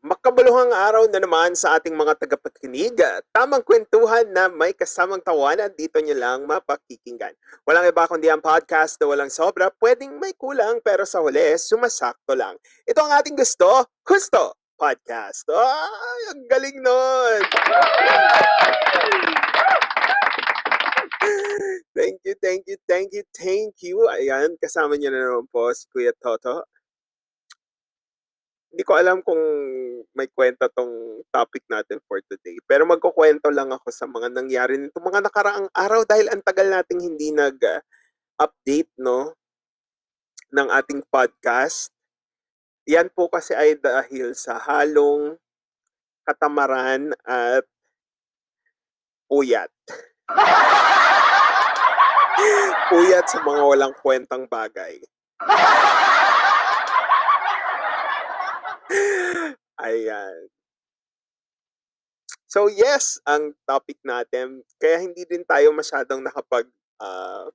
Makabuluhang araw na naman sa ating mga tagapakinig. Tamang kwentuhan na may kasamang tawanan dito nyo lang mapakikinggan. Walang iba kundi ang podcast na walang sobra, pwedeng may kulang pero sa huli, sumasakto lang. Ito ang ating gusto, Gusto Podcast. Ay, ang galing nun! Thank you, thank you, thank you, thank you. Ayan, kasama niyo na naman po si Kuya Toto. Hindi ko alam kung may kwenta tong topic natin for today. Pero magkukwento lang ako sa mga nangyari nito mga nakaraang araw dahil ang tagal nating hindi nag-update no ng ating podcast. Yan po kasi ay dahil sa halong katamaran at puyat. puyat sa mga walang kwentang bagay. Ayan. So yes, ang topic natin, kaya hindi din tayo masyadong nakapag ah,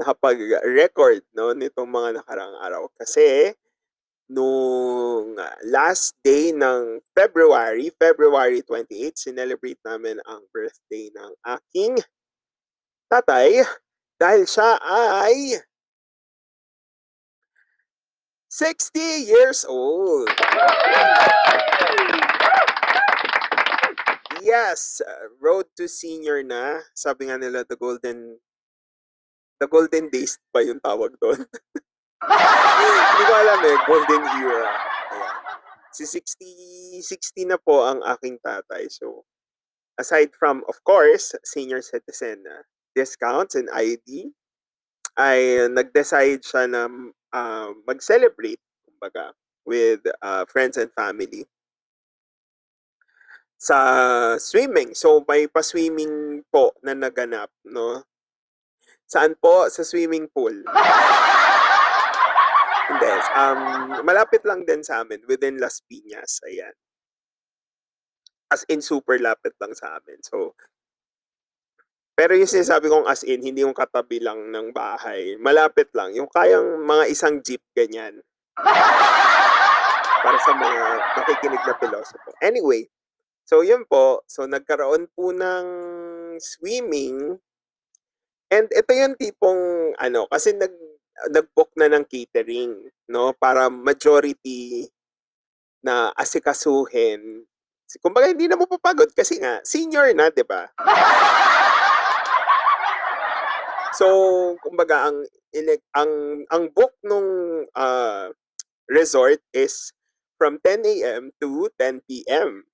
nakapag-record no nitong mga nakaraang araw kasi nung last day ng February, February 28, sinelebrate namin ang birthday ng aking tatay dahil siya ay 60 years old. Yes, road to senior na. Sabi nga nila the golden the golden days pa yung tawag doon. Hindi ko alam eh, golden era. Ayan. Si 60 60 na po ang aking tatay. So aside from of course senior citizen uh, discounts and ID ay nag-decide siya na uh, mag-celebrate kumbaga with uh, friends and family sa swimming. So may pa-swimming po na naganap, no? Saan po? Sa swimming pool. Hindi. Um, malapit lang din sa amin, within Las Piñas. Ayan. As in, super lapit lang sa amin. So, pero yung sinasabi kong as in, hindi yung katabi lang ng bahay. Malapit lang. Yung kayang mga isang jeep, ganyan. Para sa mga nakikinig na pilosopo. Anyway, so yun po. So nagkaroon po ng swimming. And ito yung tipong, ano, kasi nag, nag-book na ng catering, no? Para majority na asikasuhin. Kumbaga, hindi na mo papagod kasi nga, senior na, di ba? So, kumbaga ang ang ang book nung uh, resort is from 10 AM to 10 PM.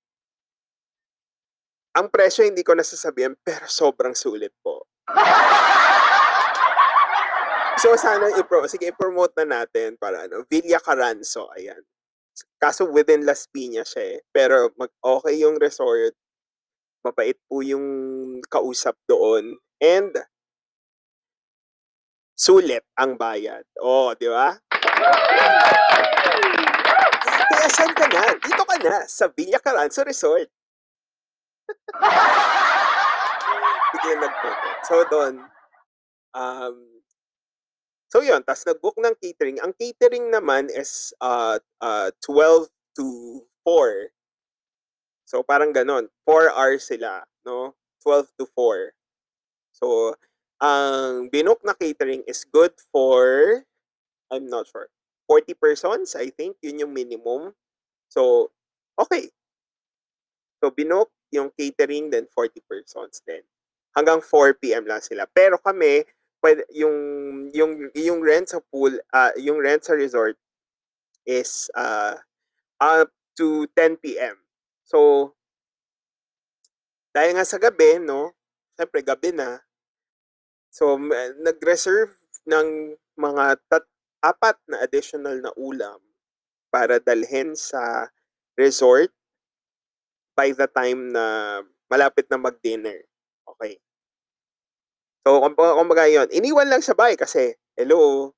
Ang presyo hindi ko nasasabihan pero sobrang sulit po. So sana i-pro sige i-promote na natin para ano, Villa Caranzo, ayan. Kaso within Las Piñas siya eh. Pero mag okay yung resort. Mabait po yung kausap doon and sulit ang bayad. Oh, di ba? Kaya saan ka na? Dito ka na sa Villa Caranzo Resort. Biglang nagpunta. So doon, um, so yun, tas nag-book ng catering. Ang catering naman is uh, uh, 12 to 4. So parang ganon. 4 hours sila, no? 12 to 4. So, ang binook na catering is good for, I'm not sure, 40 persons, I think. Yun yung minimum. So, okay. So, binook yung catering, then 40 persons din. Hanggang 4 p.m. lang sila. Pero kami, pwede, yung, yung, yung rent sa pool, uh, yung rent sa resort is uh, up to 10 p.m. So, dahil nga sa gabi, no? Siyempre, gabi na. So, nag-reserve ng mga tat apat na additional na ulam para dalhin sa resort by the time na malapit na mag-dinner. Okay. So, kumbaga yun, iniwan lang sa bahay kasi, hello,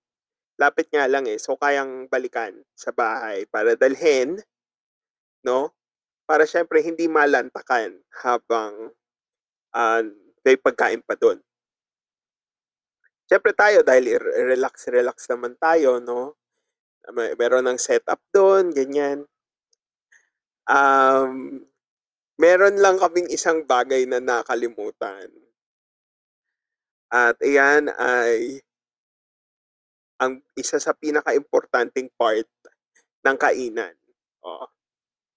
lapit nga lang eh. So, kayang balikan sa bahay para dalhin, no? Para syempre hindi malantakan habang uh, may pagkain pa doon. Syempre tayo dahil relax-relax naman tayo, no? May meron ng setup doon, ganyan. Um, meron lang kaming isang bagay na nakalimutan. At iyan ay ang isa sa pinakaimportanteng part ng kainan. Oo.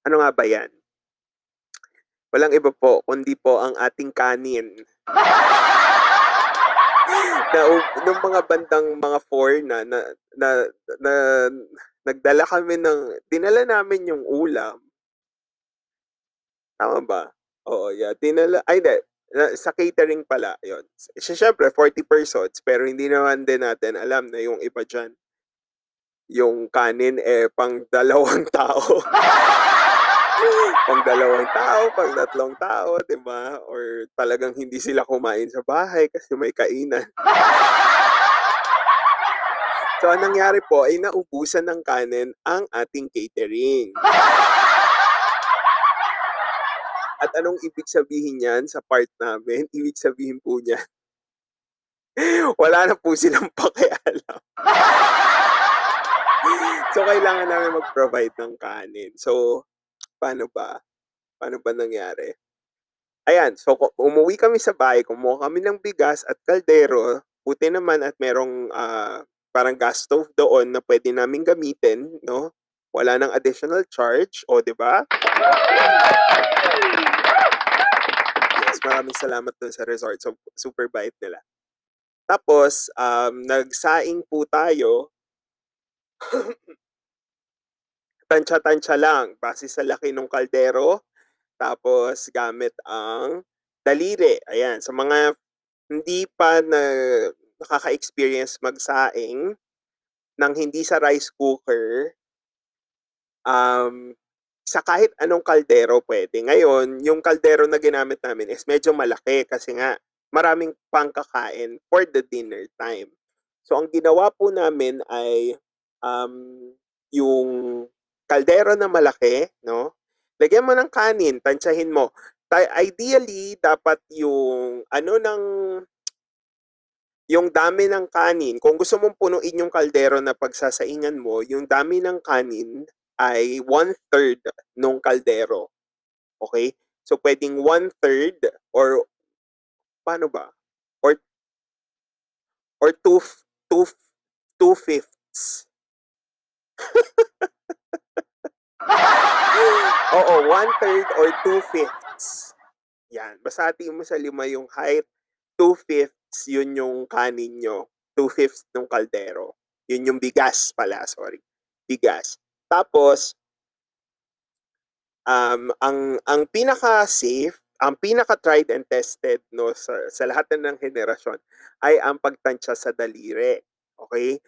Ano nga ba yan? Walang iba po kundi po ang ating kanin. Na nung mga bandang mga 4 na na na na nagdala kami ng dinala namin yung ulam. Tama ba? Oo, yeah. Dinala ay hindi, na sa catering pala. Si siyempre 40 persons pero hindi naman din natin alam na yung iba diyan yung kanin, eh, pang dalawang tao. Pang dalawang tao, pang tatlong tao, 'di ba? Or talagang hindi sila kumain sa bahay kasi may kainan. So, ang nangyari po ay naubusan ng kanin ang ating catering. At anong ibig sabihin niyan sa part namin? Ibig sabihin po niyan wala na po silang pakialam. So, kailangan namin mag-provide ng kanin. So, paano ba? Paano ba nangyari? Ayan, so umuwi kami sa bahay, kumuha kami ng bigas at kaldero, buti naman at merong, ah, parang gas stove doon na puwede naming gamitin 'no, wala ng additional charge, oh, 'di ba? Yes, maraming salamat dun sa resort, so super bait nila. Tapos, um, nagsaing po tayo. Tantsa-tantsa lang base sa laki nung kaldero, tapos gamit ang daliri, ayan. Sa mga hindi pa na nakaka-experience magsaing ng hindi sa rice cooker um, sa kahit anong kaldero puwede. Ngayon, yung kaldero na ginamit namin is medyo malaki kasi nga maraming pangkakain for the dinner time. So, ang ginawa po namin ay, um, yung kaldero na malaki 'no, lagyan mo ng kanin, tantsahin mo. Ideally dapat yung ano ng yung dami ng kanin kung gusto mong punuin yung kaldero na pagsasaingan mo, yung dami ng kanin ay 1/3 nung kaldero, okey? So, puwedeng 1/3 or paano ba? Or or two two 2/5. Oo, 1/3 or 2/5. Yan, basta hatiin mo sa 5 yung height, 2/5 yun yung kanin niyo, 2/5 nung kaldero. Yun yung bigas pala, sorry, bigas. Tapos um, ang ang pinaka-safe, ang pinaka-tried and tested 'no, sa sa lahat ng henerasyon ay ang pagtantsa sa daliri, okey?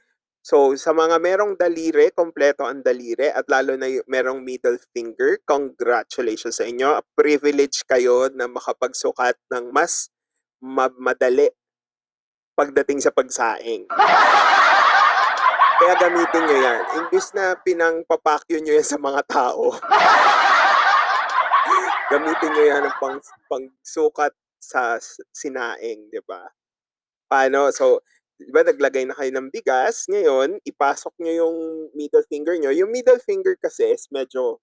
So, sa mga merong daliri, kumpleto ang daliri at lalo na merong middle finger, congratulations sa inyo. Privilege kayo na makapagsukat ng mas ma madali pagdating sa pagsaing. Kaya gamitin niyo 'yan, imbes na pinangpapakyo niyo 'yan sa mga tao. Gamitin niyo 'yan ng pang pangsukat sa sinaing, 'di ba? Paano? So, 'di ba naglagay na kayo ng bigas, ngayon ipasok niyo yung middle finger niyo, yung middle finger kasi is medyo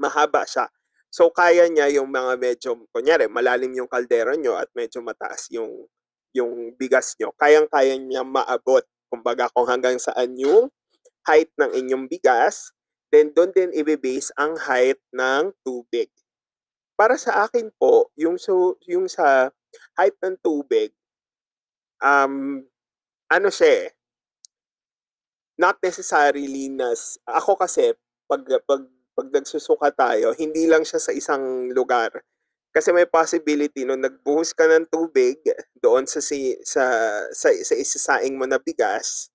mahaba siya. So, kaya niya yung mga medyo kunyari malalim yung kaldero niyo at medyo mataas yung yung bigas niyo, kayang-kaya niyang maabot. Kumbaga kung hanggang saan yung height ng inyong bigas, then dun din ibe-base ang height ng tubig. Para sa akin po, yung so yung sa height ng tubig, um, ano siya, eh not necessarily na ako kasi 'pag 'pag 'pag nagsusuka tayo, hindi lang siya sa isang lugar. Kasi may possibility nung nagbuhos ka ng tubig doon sa si sa sa sa isasaing mo na bigas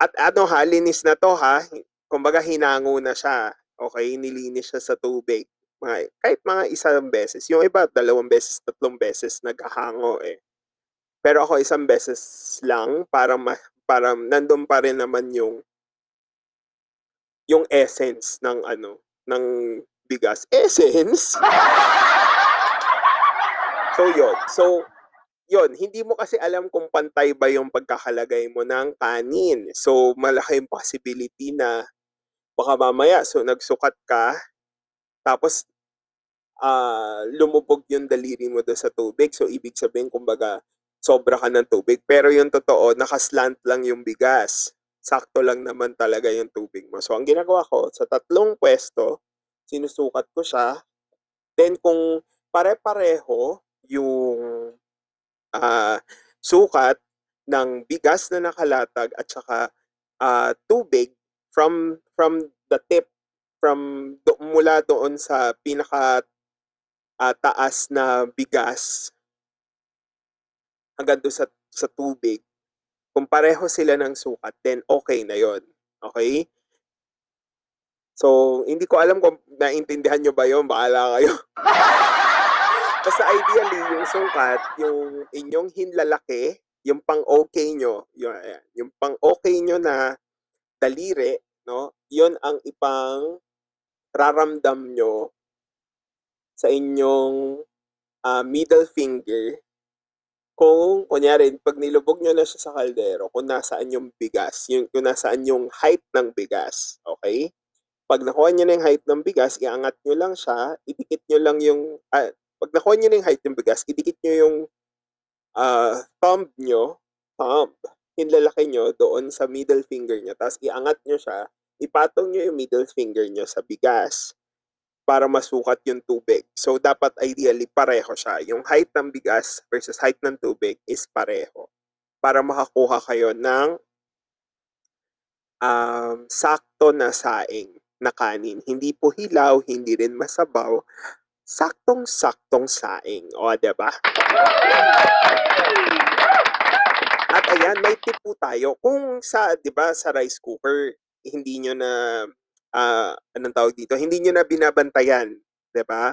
at ano ha, linis na 'to ha, kumbaga hinango na siya, okey, nilinis siya sa tubig, mga kahit mga isang beses, yung iba dalawang beses, tatlong beses naghahango, eh. Pero ako isang beses lang para ma para nandun pa rin naman yung yung essence ng ano, ng bigas. Essence? So, yun. So, yun, hindi mo kasi alam kung pantay ba yung pagkakalagay mo ng kanin. So, malaki yung possibility na baka mamaya so nagsukat ka tapos ah, lumubog yung daliri mo doon sa tubig. So, ibig sabihin, kumbaga, sobra ka ng tubig. Pero yung totoo, nakaslant lang yung bigas. Sakto lang naman talaga yung tubig mo. So, ang ginagawa ko, sa tatlong pwesto, sinusukat ko siya. Then, kung pare-pareho yung ah, sukat ng bigas na nakalatag at saka ah, tubig from from the tip from do, mula doon sa pinaka ah, taas na bigas hanggang doon sa, sa tubig, kung pareho sila ng sukat, then okay na yon Okay? So, hindi ko alam kung naintindihan nyo ba yon Bahala kayo. Basta ideally, yung sukat, yung inyong hinlalaki, yung pang-okay nyo, yung, ayan, yung pang-okay nyo na daliri, no? Yon ang ipang raramdam nyo sa inyong ah, middle finger kung kunyari pag nilubog nyo na siya sa kaldero kung nasaan yung bigas yung kung nasaan yung height ng bigas okay? Pag nakuha nyo na yung height ng bigas iangat nyo lang siya idikit nyo lang yung ah, pag nakuha nyo na yung height ng bigas idikit nyo yung ah, thumb nyo thumb hinlalaki nyo doon sa middle finger nyo tapos iangat nyo siya ipatong nyo yung middle finger nyo sa bigas para masukat yung tubig. So, dapat ideally pareho siya. Yung height ng bigas versus height ng tubig is pareho. Para makakuha kayo ng um, sakto na saing na kanin. Hindi po hilaw, hindi rin masabaw. Saktong-saktong saing. O, ba? At ayan, may tip po tayo. Kung sa, 'di ba, sa rice cooker, hindi nyo na ah, anong tawag dito? Hindi nyo na binabantayan, 'di ba?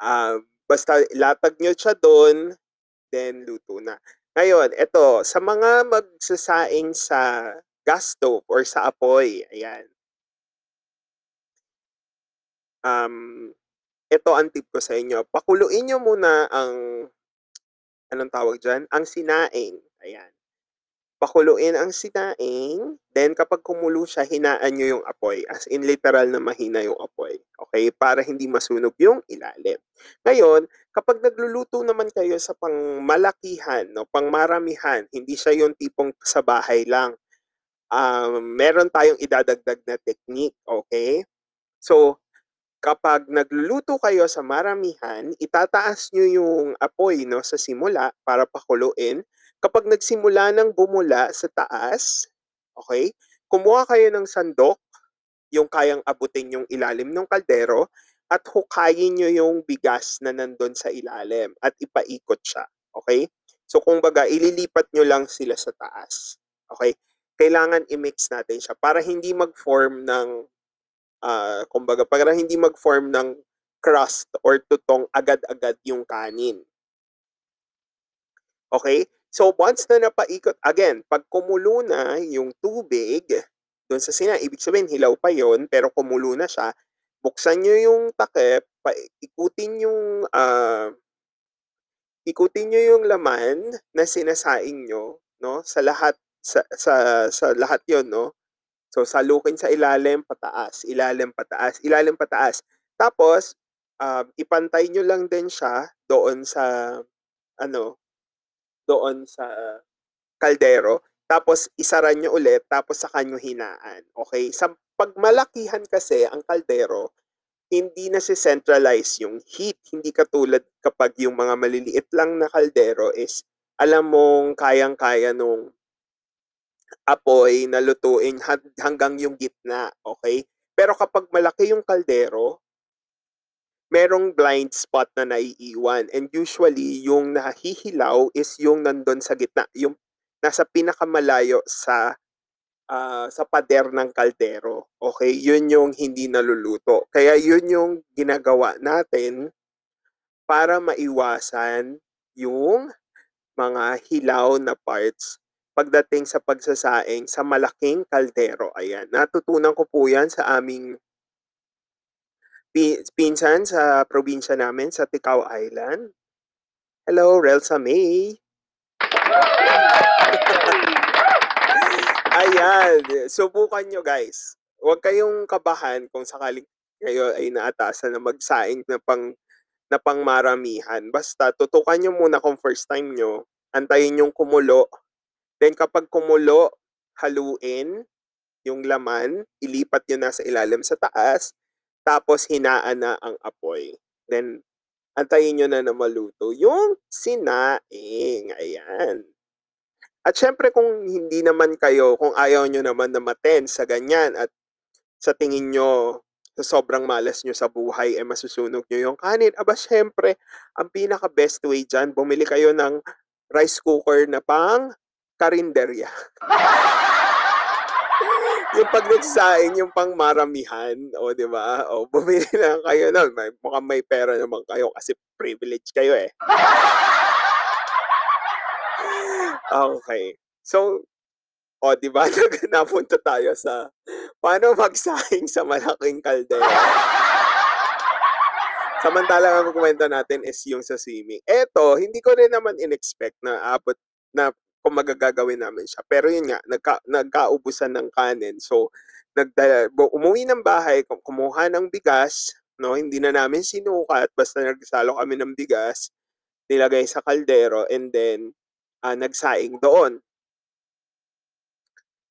Ah, basta latag nyo siya doon, then luto na. Ngayon, eto, sa mga magsasaing sa gas stove or sa apoy, ayan. Um, ito ang tip ko sa inyo. Pakuluin nyo muna ang anong tawag dyan? Ang sinaing. Ayan. Pakuluin ang sinaing, then kapag kumulo siya, hinaan nyo yung apoy. As in literal na mahina yung apoy. Okay? Para hindi masunog yung ilalim. Ngayon, kapag nagluluto naman kayo sa pangmalakihan, no, pangmaramihan, hindi siya yung tipong sa bahay lang. Um, meron tayong idadagdag na technique. Okay? So, kapag nagluluto kayo sa maramihan, itataas nyo yung apoy no, sa simula para pakuluin. Kapag nagsimula ng bumula sa taas, okay, kumuha kayo ng sandok, yung kayang abutin yung ilalim ng kaldero, at hukayin nyo yung bigas na nandun sa ilalim at ipaikot siya. Okay? So, kung baga, ililipat nyo lang sila sa taas. Okay? Kailangan i-mix natin siya para hindi mag-form ng ah, kumbaga, para hindi mag-form ng crust or tutong agad-agad yung kanin. Okay? So, once na napaikot, again, pag kumulo na yung tubig, doon sa sina, ibig sabihin, hilaw pa yon pero kumulo na siya, buksan nyo yung takip, ikutin yung, ah, ikutin nyo yung laman na sinasaing nyo, no? Sa lahat, sa, sa, sa lahat yon no? So, salukin sa ilalim, pataas, ilalim, pataas, ilalim, pataas. Tapos, um, ipantay nyo lang din siya doon sa, ano, doon sa kaldero. Tapos, isaran nyo ulit, tapos sa kanyo hinaan. Okay? Sa pagmalakihan kasi ang kaldero, hindi na si centralize yung heat. Hindi katulad kapag yung mga maliliit lang na kaldero is, alam mong kayang-kaya nung apoy na lutuin hanggang yung gitna, okay? Pero kapag malaki yung kaldero, merong blind spot na naiiwan. And usually, yung nahihilaw is yung nandun sa gitna, yung nasa pinakamalayo sa uh, sa pader ng kaldero. Okay? Yun yung hindi naluluto. Kaya yun yung ginagawa natin para maiwasan yung mga hilaw na parts pagdating sa pagsasaing sa malaking kaldero. Ayan, natutunan ko po yan sa aming pi- pinsan sa probinsya namin sa Ticao Island. Hello, Relsa May. Ayan, subukan nyo guys. Huwag kayong kabahan kung sakaling kayo ay naatasan na magsaing na pang na pangmaramihan. Basta tutukan niyo muna kung first time niyo, antayin yung kumulo. Then kapag kumulo, haluin yung laman, ilipat niyo na sa ilalim sa taas, tapos hinaan na ang apoy. Then antayin niyo na na maluto yung sinaing. Ayan. At syempre kung hindi naman kayo, kung ayaw niyo naman na maten sa ganyan at sa tingin niyo sa sobrang malas niyo sa buhay, eh masusunog niyo yung kanin, aba syempre, ang pinaka best way diyan, bumili kayo ng rice cooker na pang karinderya. yung pag nagsaing, yung pang maramihan, o di ba? O bumili lang kayo nun, may, mukhang may pera naman kayo kasi privilege kayo eh. Okay. So, o di ba napunta tayo sa paano magsaing sa malaking kaldera. Samantalang ang kwento natin is yung sa swimming. Eto, hindi ko rin naman in-expect na abot na kung magagagawin namin siya. Pero yun nga, nagka, nagkaubusan ng kanin. So, nagdala, umuwi ng bahay, kumuha ng bigas, no? Hindi na namin sinukat, basta nagsalo kami ng bigas, nilagay sa kaldero, and then, uh, nagsaing doon.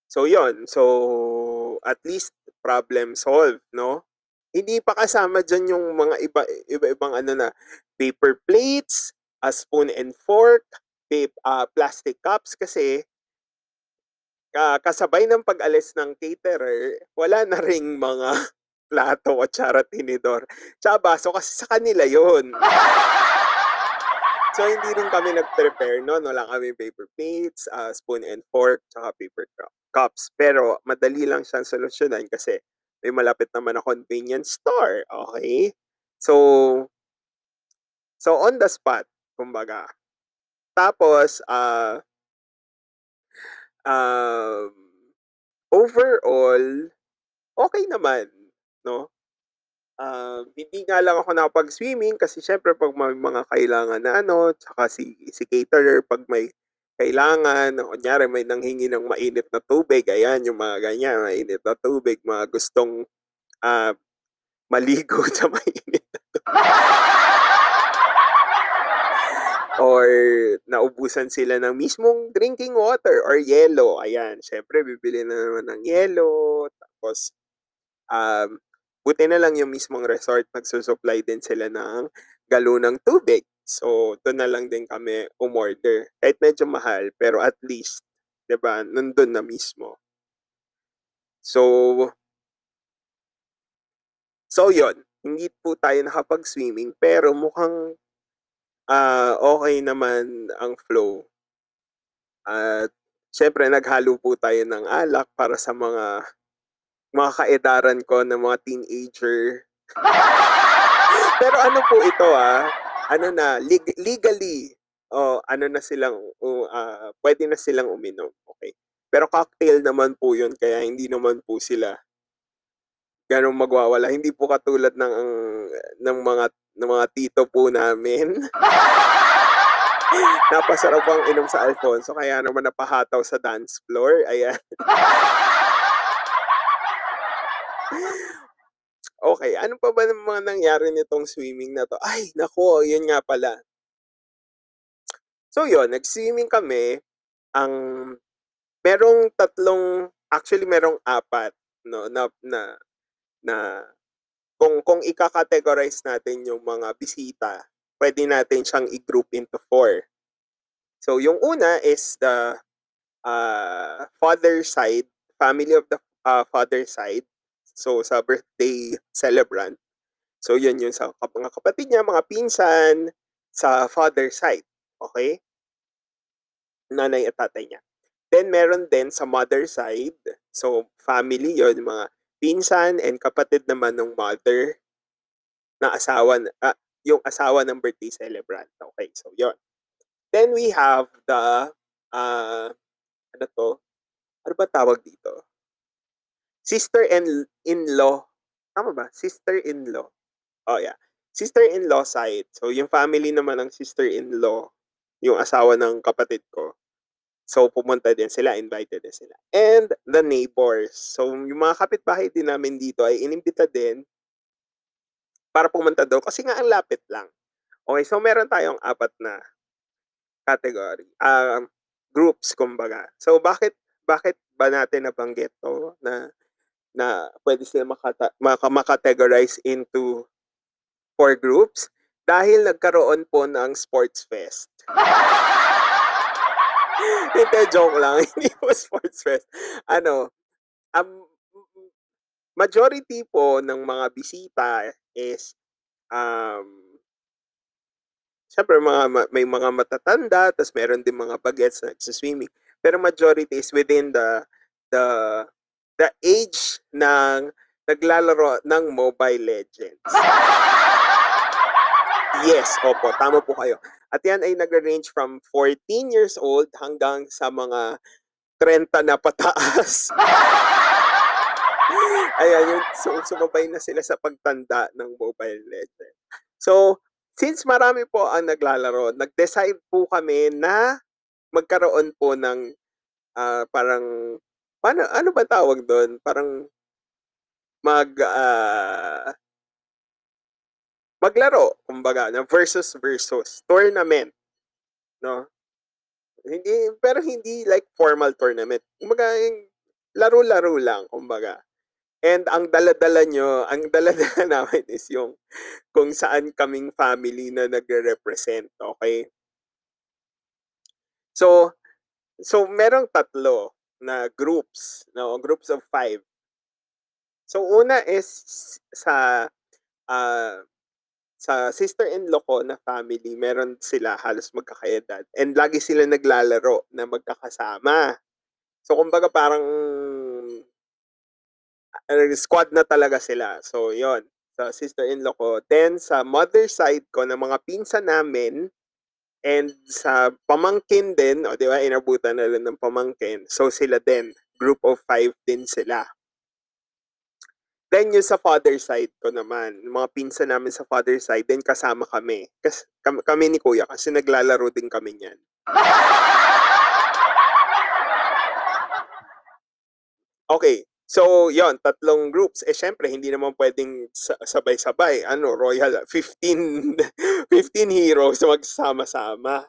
So, yon So, at least, problem solved, no? Hindi pa kasama dyan yung mga iba, iba-ibang ano na, paper plates, a spoon and fork, paper, uh, plastic cups, kasi, uh, kasabay ng pag-alis ng caterer, wala na ring mga plato, kutsara, tinidor, tsaka baso, kasi sa kanila yon So, hindi rin kami nag-prepare noon. Wala kami paper plates, uh, spoon and fork, tsaka paper cups. Pero, madali lang siyang solusyonan kasi may malapit naman na convenience store. Okay? So, so on the spot, kumbaga. Tapos, uh, um, overall, okay naman, no? Uh, hindi nga lang ako nakapag-swimming kasi syempre pag may mga kailangan na ano, tsaka si, si caterer pag may kailangan, kunyari may nanghingi ng mainit na tubig, ayan yung mga ganyan, mainit na tubig, mga gustong uh, maligo sa mainit na tubig. Or naubusan sila ng mismong drinking water or yellow. Ayan, syempre bibili na naman ng yellow. Tapos, um, Buti na lang yung mismong resort nagsusupply din sila ng galonang tubig. So, doon na lang din kami umorder. Kahit medyo mahal, pero at least, 'di ba, nandun na mismo. So, so yon hindi po tayo nakapag-swimming, pero mukhang uh, okay naman ang flow. At syempre, naghalo po tayo ng alak para sa mga mga kaedaran ko ng mga teenager. Pero ano po ito ah, ano na, leg- legally, oh, ano na silang, uh, pwede na silang uminom. Okay. Pero cocktail naman po yun, kaya hindi naman po sila ganong magwawala. Hindi po katulad ng ng mga ng mga tito po namin. Napasarap ang inom sa Alfonso, kaya naman napahataw sa dance floor. Ayan. Okay, ano pa ba ng mga nangyari nitong swimming na 'to? Ay naku, yun nga pala. So yun, nag-swimming kami, ang merong tatlong actually merong apat 'no, na na na kung kung ika-categorize natin yung mga bisita, pwede natin siyang i-group into four. So yung una is the, uh, father side, family of the, uh, father side. So, sa birthday celebrant. So, yun yun sa mga kapatid niya, mga pinsan, sa father side. Okay? Nanay at tatay niya. Then, meron din sa mother side. So, family yon mga pinsan and kapatid naman ng mother na asawa, uh, yung asawa ng birthday celebrant. Okay, so yon Then we have the, uh, ano to? Ano ba tawag dito? Sister-in-law. Tama ba? Sister-in-law. Oh, yeah. Sister-in-law side. So, yung family naman ng sister-in-law, yung asawa ng kapatid ko. So, pumunta din sila, invited din sila. And the neighbors. So, yung mga kapitbahay din namin dito ay inimbita din para pumunta do'n kasi nga ang lapit lang. Okey, so meron tayong 4 na category, um, groups kumbaga. So bakit bakit ba natin nabanggit 'to na na puwede silang makata maka ma-categorize into 4 groups? Dahil nagkaroon po ng sports fest. Hindi, joke lang. Hindi po sports fest. Ano, um, majority po ng mga bisita is, um siyempre mga ma may mga matatanda ta's meron din mga bagets na nagsi-swimming. Pero majority is within the the the age ng naglalaro ng Mobile Legends. Yes, opo, tama po kayo. At 'yan ay nagre-range from 14 years old hanggang sa mga 30 na pataas. Ayan, yung su sumabay na sila sa pagtanda ng Mobile Legends. So, since marami po ang naglalaro, nag-decide po kami na magkaroon po ng, ah, parang paano ano ba tawag do'n? Parang mag, ah maglaro kumbaga na versus versus, tournament, 'no? Hindi pero hindi like formal tournament. Kumbaga yung laro-laro lang kumbaga. And ang dala-dala niyo ang dala-dala namin is yung kung saan kaming family na nagre-represent, okey? So so merong 3 na groups, 'no, groups of 5. So una is sa, ah, sa sister-in-law ko na family meron sila halos magkaka-edad and lagi sila naglalaro na magkakasama. So kumbaga parang ah, squad na talaga sila. So 'yun, sa sister-in-law ko. Then sa mother side ko ng mga pinsan namin and sa pamangkin din, oh, 'di ba inabutan na rin ng pamangkin. So sila din, group of 5 din sila. Then yung sa father side ko naman, mga pinsan namin sa father side din kasama kami. Kas kam kami ni kuya kasi naglalaro din kami niyan. Okey, so 'yun, tatlong groups. Eh, siyempre hindi naman puwedeng sa sabay-sabay ano, royal 15 15 heroes magsama-sama.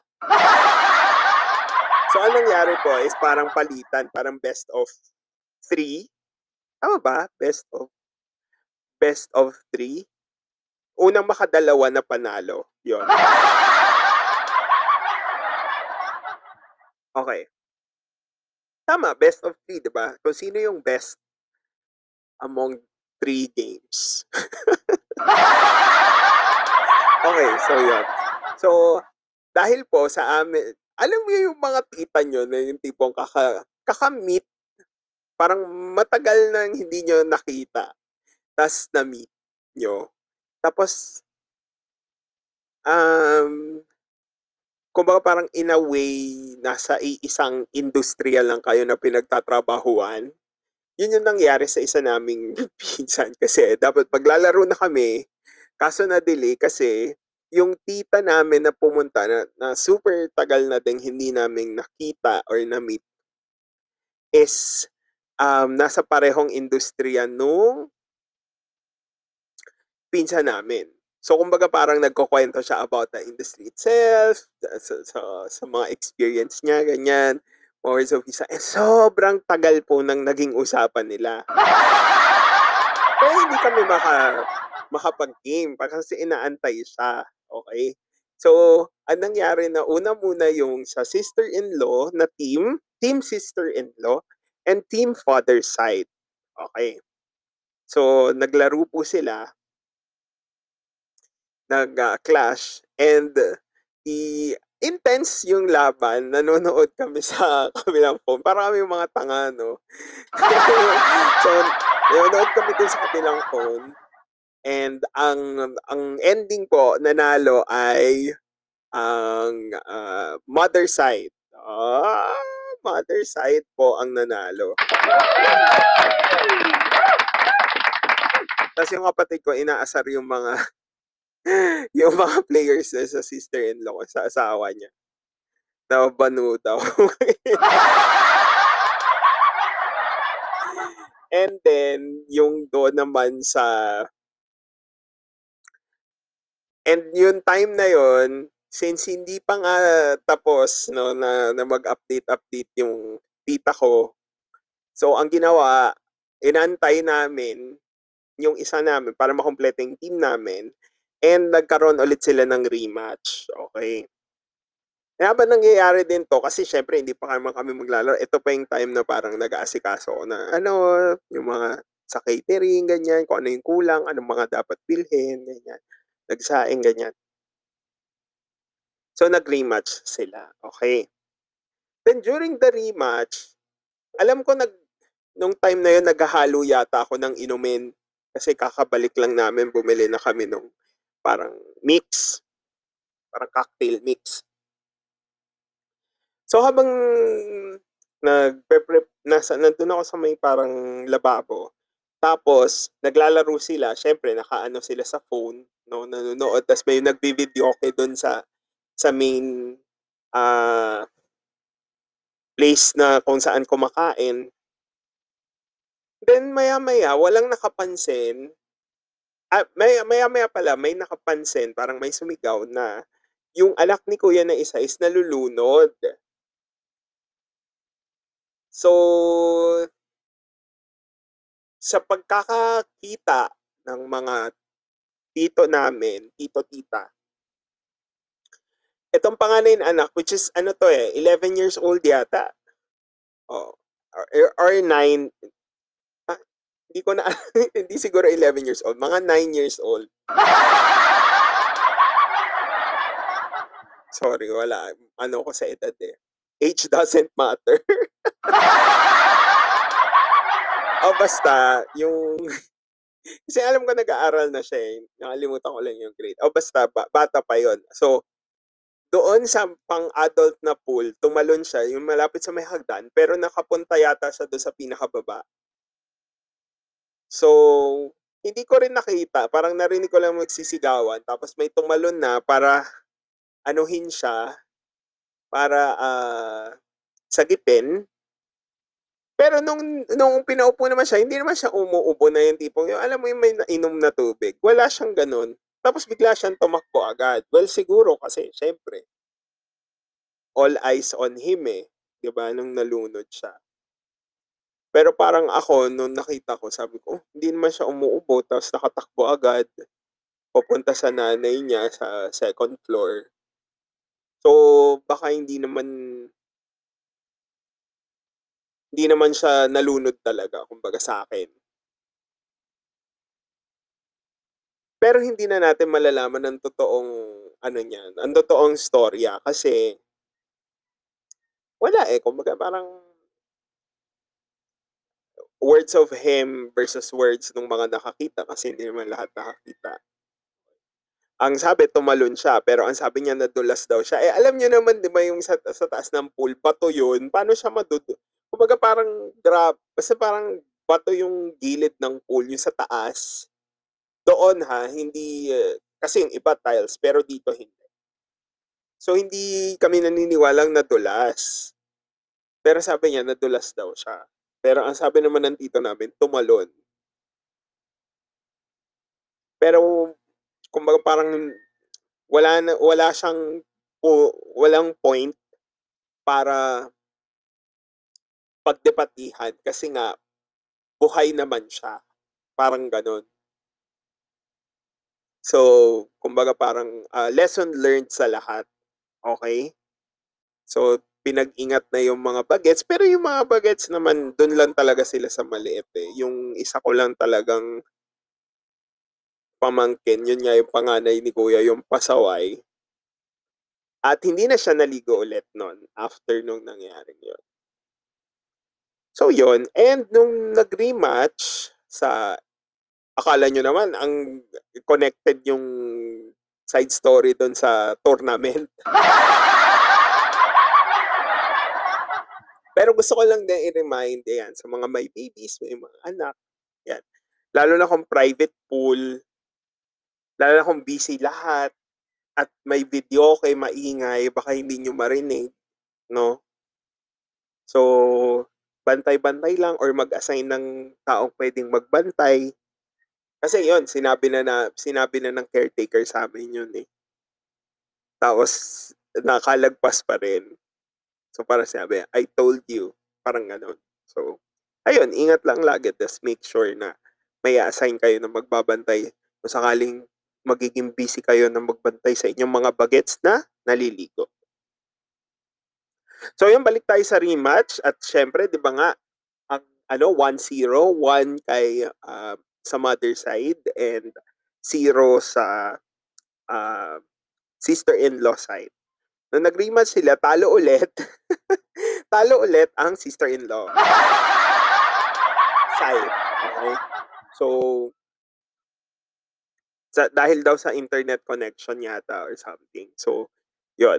So anong nangyari po is parang palitan, parang best of 3? Tama ba? Best of best of 3? Unang makadalawa na panalo, 'yun. Okey. Tama, best of 3, 'di ba? Kung sino yung best among 3 games. Okey, so 'yun. So, dahil po sa amin alam mo yung mga tita niyo na yung tipong kaka kaka-meet, parang matagal nang hindi niyo nakita, ta's na-meet niyo. Tapos um, kumbaga parang in a way nasa iisang industriya lang kayo na pinagtatrabahuhan. 'Yun yung nangyari sa isa naming pinsan kasi dapat maglalaro na kami, kaso na-delay kasi yung tita namin na pumunta na na super tagal na ding hindi namin nakita or na-meet is, um, nasa parehong industriya nung pinsan namin. So kumbaga parang nagkukuwento siya about the industry itself, sa sa sa mga experience niya ganyan, words of wisdom, eh, sobrang tagal po ng naging usapan nila. Kaya hindi kami maka makapag-game pa kasi inaantay siya, okey? So, ang nangyari na una muna yung sa sister-in-law na team, team sister-in-law and team father side, okey. So, naglaro po sila nag, ah, clash and i intense yung laban, nanonood kami sa kabilang phone, para kaming mga tanga 'no. So, nanonood kami dun sa kabilang phone and ang ang ending po nanalo ay ang, ah, mother side. Ah, mother side po ang nanalo. Tas yung kapatid ko inaasar yung mga yung mga players na sa sister-in-law ko, sa asawa niya. Nababanu daw. And then, yung doon naman sa And yung time na yun, since hindi pa nga tapos no na, na mag-update-update yung tita ko, so ang ginawa, inantay namin yung isa namin para makompleto yung team namin and nagkaroon ulit sila ng rematch. Okay. Kaya ba nangyayari din to? Kasi syempre hindi pa kami kami maglalaro. Ito pa yung time na parang nag-aasikaso ako na ano, yung mga sa catering, ganyan, kung ano yung kulang, anong mga dapat bilhin, ganyan. Nagsaing, ganyan. So, nag-rematch sila. Okay. Then, during the rematch, alam ko nag, nung time na yun, naghahalo yata ako ng inumin kasi kakabalik lang namin, bumili na kami nung parang mix. Parang cocktail mix. So, habang nagpe-prep, nasa, nandun ako sa may parang lababo, tapos, naglalaro sila, syempre nakaano sila sa phone, no, nanonood, tas may nagvi-videoke dun sa sa main, ah place na kung saan kumakain. Then maya-maya walang nakapansin ah, maya maya-maya pala may nakapansin, parang may sumigaw na yung anak ni kuya na isa is nalulunod. So sa pagkakakita ng mga tito namin, tito, tita itong panganay na anak, which is ano to eh, 11 years old yata. Oh, or, or 9, ah, hindi ko na, hindi siguro 11 years old, mga 9 years old. Sorry, wala. Ano ko sa edad eh. Age doesn't matter. o basta, yung... Kasi alam ko nag-aaral na siya eh. Nakalimutan ko lang yung grade. O basta, ba- bata pa yon So, doon sa pang-adult na pool, tumalon siya, yung malapit sa may hagdan, pero nakapunta yata siya doon sa pinakababa. So, hindi ko rin nakita. Parang narinig ko lang magsisigawan. Tapos may tumalon na para anuhin siya, para uh, sagipin. Pero nung, nung pinaupo naman siya, hindi naman siya umuupo na yung tipong, yung, alam mo yung may nainom na tubig. Wala siyang ganun. Tapos bigla siyang tumakbo agad. Well, siguro kasi, syempre, all eyes on him eh. Ba? Nung nalunod siya. Pero parang ako, nung nakita ko, sabi ko, oh, hindi naman siya umuupo, tapos nakatakbo agad. Papunta sa nanay niya sa second floor. So, baka hindi naman hindi naman siya nalunod talaga, kumbaga sa akin. Pero hindi na natin malalaman ang totoong ano niyan, ang totoong storya kasi wala eh, kumbaga parang words of him versus words ng mga nakakita kasi hindi naman lahat nakakita. Ang sabi tumalon siya, pero ang sabi niya nadulas daw siya. Eh alam niyo naman 'di ba yung sa, sa taas ng pool, bato 'yun. Paano siya madudu? Kumbaga parang drop, basta parang bato yung gilid ng pool, yung sa taas. Doon ha, hindi, uh, kasi yung iba tiles, pero dito hindi. So, hindi kami naniniwalang nadulas. Pero sabi niya, nadulas daw siya. Pero ang sabi naman ng tito namin, tumalon. Pero, kumbaga parang wala na, wala siyang po, walang point para pagdebatihan kasi nga buhay naman siya. Parang ganun. So, kumbaga parang uh, lesson learned sa lahat. Okay? So, pinag-ingat na yung mga bagets. Pero yung mga bagets naman, dun lang talaga sila sa maliit eh. Yung isa ko lang talagang pamangkin, yun nga yung panganay ni kuya, yung pasaway. At hindi na siya naligo ulit nun after nung nangyari yun. So yun, and nung nag-rematch sa akala nyo naman ang connected yung side story doon sa tournament. Pero gusto ko lang din i-remind yan sa mga may babies, may mga anak. Yan. Lalo na kung private pool, lalo na kung busy lahat, at may video kay maingay, baka hindi nyo marinig, no? So, bantay-bantay lang or mag-assign ng taong pwedeng magbantay Kasi yun, sinabi na na sinabi na ng caretaker sa'min yun, eh. Tapos nakalagpas pa rin. So, parang sabi, "I told you." Parang gano'n. So, ayun, ingat lang lagi ta's make sure na may a-assign kayo na magbabantay kung sakaling magiging busy kayo na magbantay sa inyong mga bagets na naliligo. So, yun balik tayo sa rematch at siyempre 'di ba nga ang ano 1-0, 1 kay, ah, sa mother side and 0 sa, ah, sister-in-law side. Nung nag-rematch sila talo ulit. Talo ulit ang sister-in-law. Side, okey. So sa dahil daw sa internet connection yata or something. So, yun.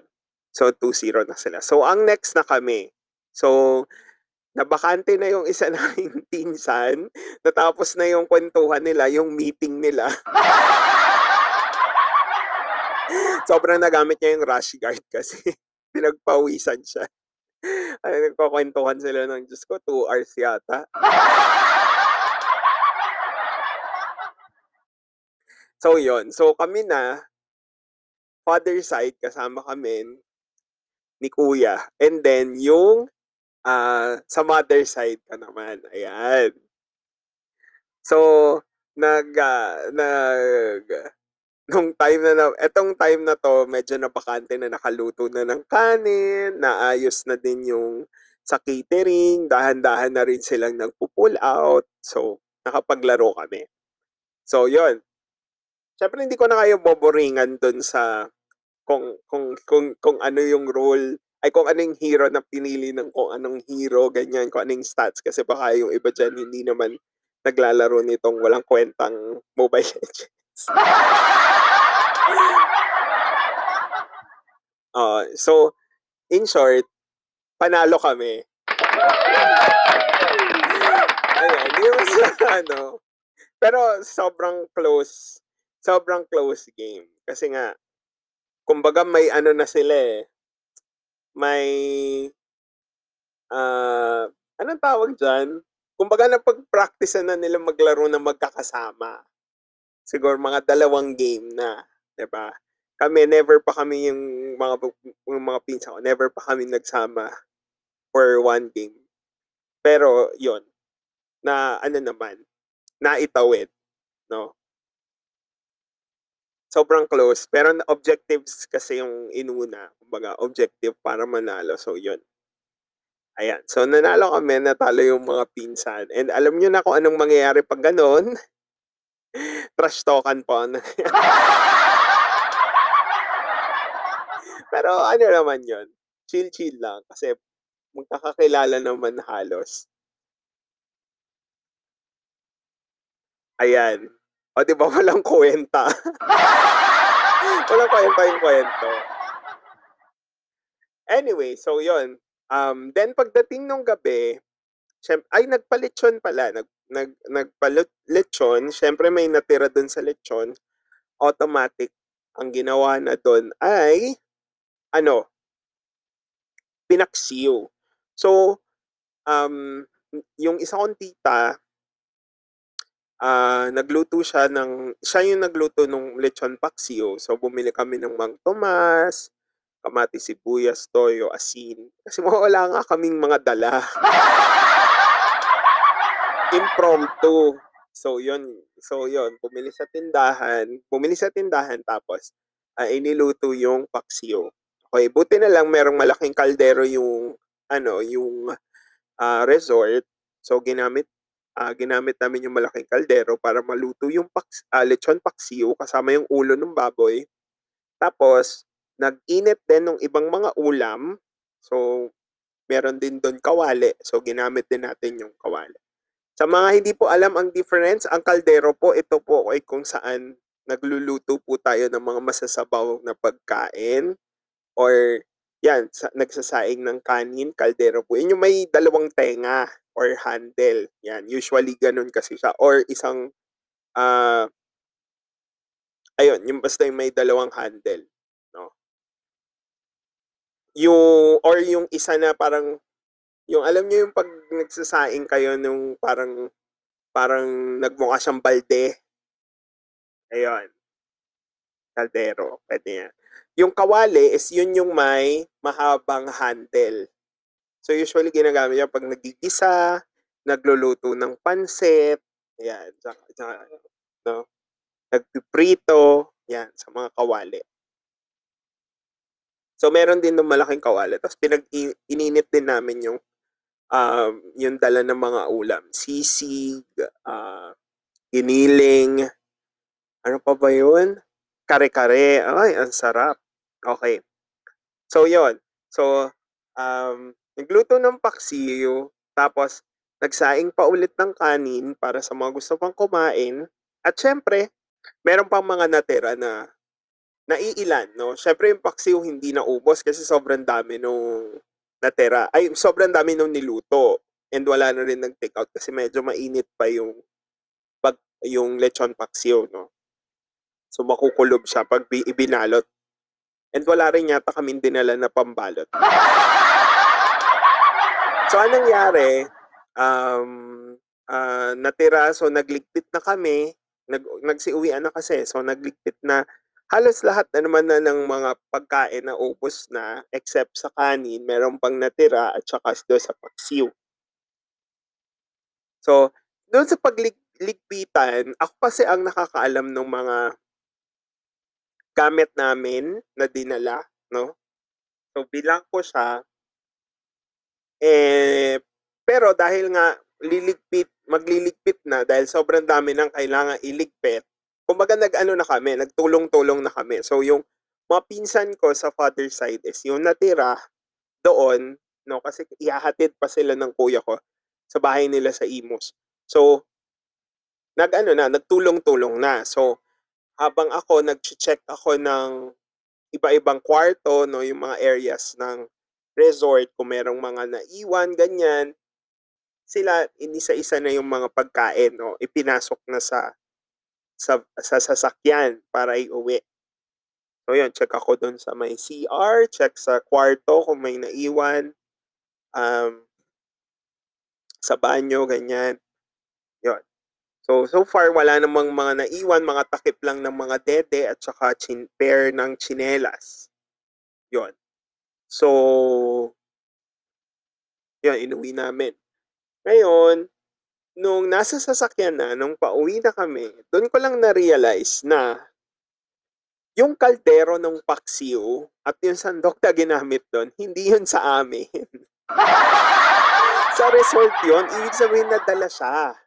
So, 2-0 na sila. So, ang next na kami. So, nabakante na yung isa naming pinsan, natapos na yung kwentuhan nila, yung meeting nila. Sobrang nagamit niya yung rash guard kasi pinagpawisan siya. Ay, nagkukuwentuhan sila ng Diyos ko 2 hours yata. So, yun. So, kami na father side kasama kami ni kuya and then yung, ah, sa mother side ka naman, ayan. So, nag, ah, nag nung time na na etong time na 'to medyo nabakante na nakaluto na ng kanin, naayos na din yung sa catering, dahan-dahan na rin silang nagpu-pull out. So, nakapaglaro kami. So, yun. Siyempre hindi ko na kayo boboringan dun sa kung kung kung kung ano yung role ay kung ano yung hero na pinili ng kung anong hero, ganyan, kung ano yung stats kasi baka yung iba diyan hindi naman naglalaro nitong walang kuwentang Mobile Legends. Oo. So, in short, panalo kami. Ayan, hindi naman ano, pero sobrang close. Sobrang close game. Kasi nga, kumbaga may ano na sila, eh, may ah, anong tawag diyan? Kumbaga napag-practice-an na nila maglaro ng magkakasama. Siguro mga dalawang game na, 'di ba? Kami never pa kami yung mga yung mga pinsan ko, never pa kami nagsama for 1 game. Pero yun, na ano naman, naitawid, 'no? Sobrang close, pero objectives kasi yung inuna, kumbaga objective para manalo, so yun. Ayan, so nanalo kami, natalo yung mga pinsan and alam niyo na kung anong mangyayari 'pag gano'n. Trash talk-an po. Pero ano naman yun, chill-chill lang kasi magkakakilala naman halos. Ayan. Oh, 'di ba walang kuwenta. Walang kuwenta yung kuwento. Anyway, so yun. Um, then pagdating nung gabi, siyem ay nagpa-lechon pala, nag nag nagpalut lechon, siyempre may natira dun sa lechon, automatic ang ginawa na dun ay ano pinaksiw. So, um, yung isa kong tita ah, nagluto siya ng siya yung nagluto nung lechon paksiw. So, bumili kami ng Mang Tomas, kamatis, sibuyas, toyo, asin, kasi wala nga kaming mga dala. Impromptu. So, yun so yun, bumili sa tindahan bumili sa tindahan tapos, ah, iniluto yung paksiw. Okey, buti na lang merong malaking kaldero yung ano, yung, ah, resort. So, ginamit, ah, ginamit namin yung malaking kaldero para maluto yung paks ah, lechon paksiw kasama yung ulo nung baboy. Tapos nag-init din nung ibang mga ulam. So, meron din dun kawali, so ginamit din natin yung kawali. Sa mga hindi po alam ang difference, ang kaldero po, ito po ay kung saan nagluluto po tayo ng mga masasabaw na pagkain or 'yan, sa nagsasaing ng kanin, kaldero po. Yun yung may dalawang tenga or handle, 'yan. Usually gano'n kasi siya or isang, ah ayun, yung basta yung may dalawang handle, 'no? Yung or yung isa na parang yung alam niyo yung 'pag nagsasaing kayo nung parang parang nagmukha siyang balde? Ayun. Kaldero, pwede yan. Yung kawali is yun yung may mahabang handle. So usually ginagamit yan pag nagigisa, nagluluto ng pansit, yan, tsaka, tsaka, no, nagpiprito, yan, sa mga kawali. So meron din ng malaking kawali. Tapos pinag ininit din namin yung um, yung dala ng mga ulam. Sisig, uh, giniling, ano pa ba yun? Kare-kare. Ay, ang sarap. Okay. So, yon So, um, nagluto ng paksiyo, tapos nagsaing pa ulit ng kanin para sa mga gusto pang kumain. At syempre, meron pang mga natira na naiilan, no? Syempre yung paksiw hindi naubos kasi sobrang dami nung natira. Ay, sobrang dami nung niluto. And wala na rin nag-take out kasi medyo mainit pa yung pag yung lechon paksiw, no? So makukulob siya pag ibinalot. And wala rin yata kaming dinala na pambalot. So anong nangyari, um, uh, natira, so nagligpit na kami, nag, nagsiuwian na kasi, so nagligpit na halos lahat na naman na ng mga pagkain na ubos na except sa kanin, meron pang natira at saka doon sa paksiw. So, doon sa pagligpitan, ako kasi ang nakakaalam ng mga gamit namin na dinala, no? So, bilang ko siya, eh, pero dahil nga liligpit, magliligpit na dahil sobrang dami nang kailangan iligpit, kumbaga nag-ano na kami, nagtulong-tulong na kami. So yung mga pinsan ko sa father side is yung natira doon, no, kasi ihahatid pa sila ng kuya ko sa bahay nila sa Imus. So, nag-ano na, nagtulong-tulong na. So, habang ako, nag-check ako ng iba-ibang kwarto, no, yung mga areas ng resort, kung merong mga naiwan, ganyan, sila, inisa-isa na yung mga pagkain, no, ipinasok na sa sa, sa sasakyan para iuwi. So yun, check ako dun sa may CR, check sa kwarto kung may naiwan, um, sa banyo, ganyan. Yun. So, so far, wala namang mga naiwan, mga takip lang ng mga dede at saka chin, pair ng chinelas. Yun. So, yun, inuwi namin. Ngayon, nung nasa sasakyan na, nung pauwi na kami, doon ko lang na-realize na yung kaldero ng paksiw at yung sandok na ginamit doon, hindi yun sa amin. sa resort yun, ibig sabihin nadala siya.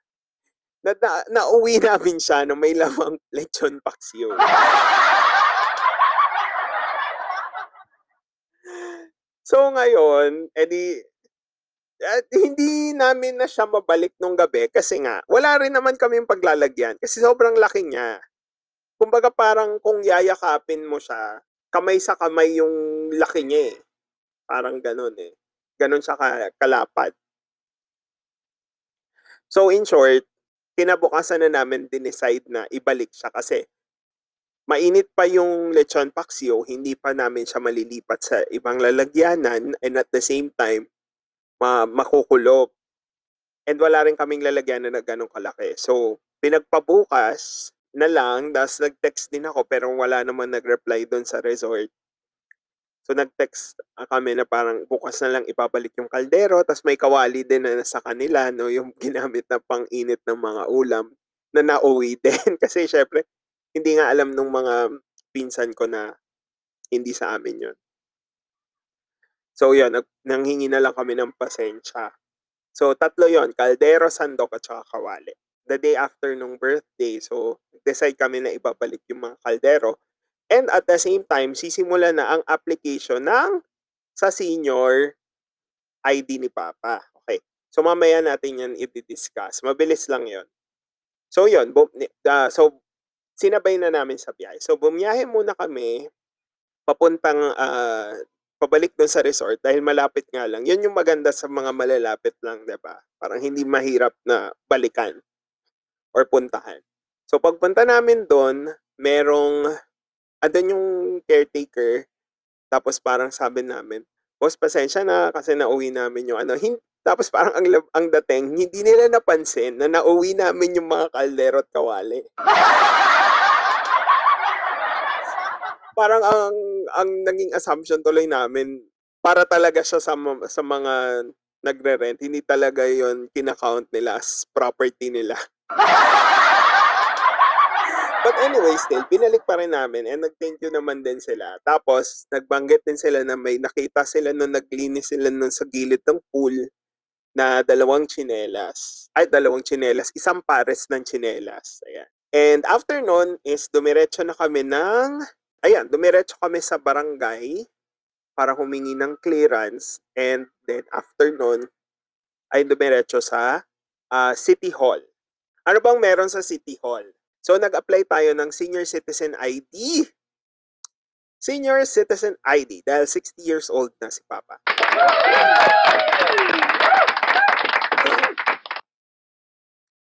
Na, na, nauwi namin siya no may lamang lechon paksiw. So ngayon, edi at hindi namin na siya mabalik nung gabi kasi nga wala rin naman kaming paglalagyan kasi sobrang laki niya. Kumbaga parang kung yayakapin mo siya, kamay sa kamay yung laki niya eh. Parang ganun eh. Ganun siya kalapad. So in short, kinabukasan na namin dinecide na ibalik siya kasi mainit pa yung lechon paksiw, hindi pa namin siya malilipat sa ibang lalagyanan and at the same time, ma makukulob. And wala rin kaming lalagyan na ganong kalaki. So, pinagpabukas na lang, tapos nag-text din ako pero wala naman nag-reply doon sa resort. So, nag-text kami na parang bukas na lang ipabalik yung kaldero, tapos may kawali din na sa kanila, no, yung ginamit na pang-init ng mga ulam na nauwi din. Kasi syempre, hindi nga alam nung mga pinsan ko na hindi sa amin yon So yun, nanghingi na lang kami ng pasensya. So tatlo yon kaldero, sandok at saka kawali. The day after nung birthday, so decide kami na ibabalik yung mga kaldero. And at the same time, sisimula na ang application ng sa senior ID ni Papa. Okay. So mamaya natin yan i-discuss. Mabilis lang yon So yun, bu- uh, so sinabay na namin sa biyahe. So bumiyahe muna kami papuntang uh, pabalik doon sa resort dahil malapit nga lang. Yun yung maganda sa mga malalapit lang, 'di ba? Parang hindi mahirap na balikan or puntahan. So pagpunta namin doon, merong andun yung caretaker tapos parang sabi namin, "Boss, pasensya na kasi nauwi namin yung ano." Hin- tapos parang ang, ang dating, hindi nila napansin na nauwi namin yung mga kaldero at kawali. Parang ang ang naging assumption tuloy namin, para talaga siya sa sa mga nagre-rent, hindi talaga 'yun kina-count nila as property nila. But anyway, still binalik pa rin namin and nag-thank you naman din sila. Tapos nagbanggit din sila na may nakita sila nung naglinis sila nun sa gilid ng pool, na dalawang tsinelas, ay dalawang tsinelas, isang pares ng tsinelas, ayan. And after nun is dumiretso na kami ng ayan, dumiretso kami sa barangay para humingi ng clearance and then after nun ay dumiretso sa, ah, City Hall. Ano bang meron sa City Hall? So nag-apply tayo ng Senior Citizen ID. Senior Citizen ID dahil 60 years old na si papa.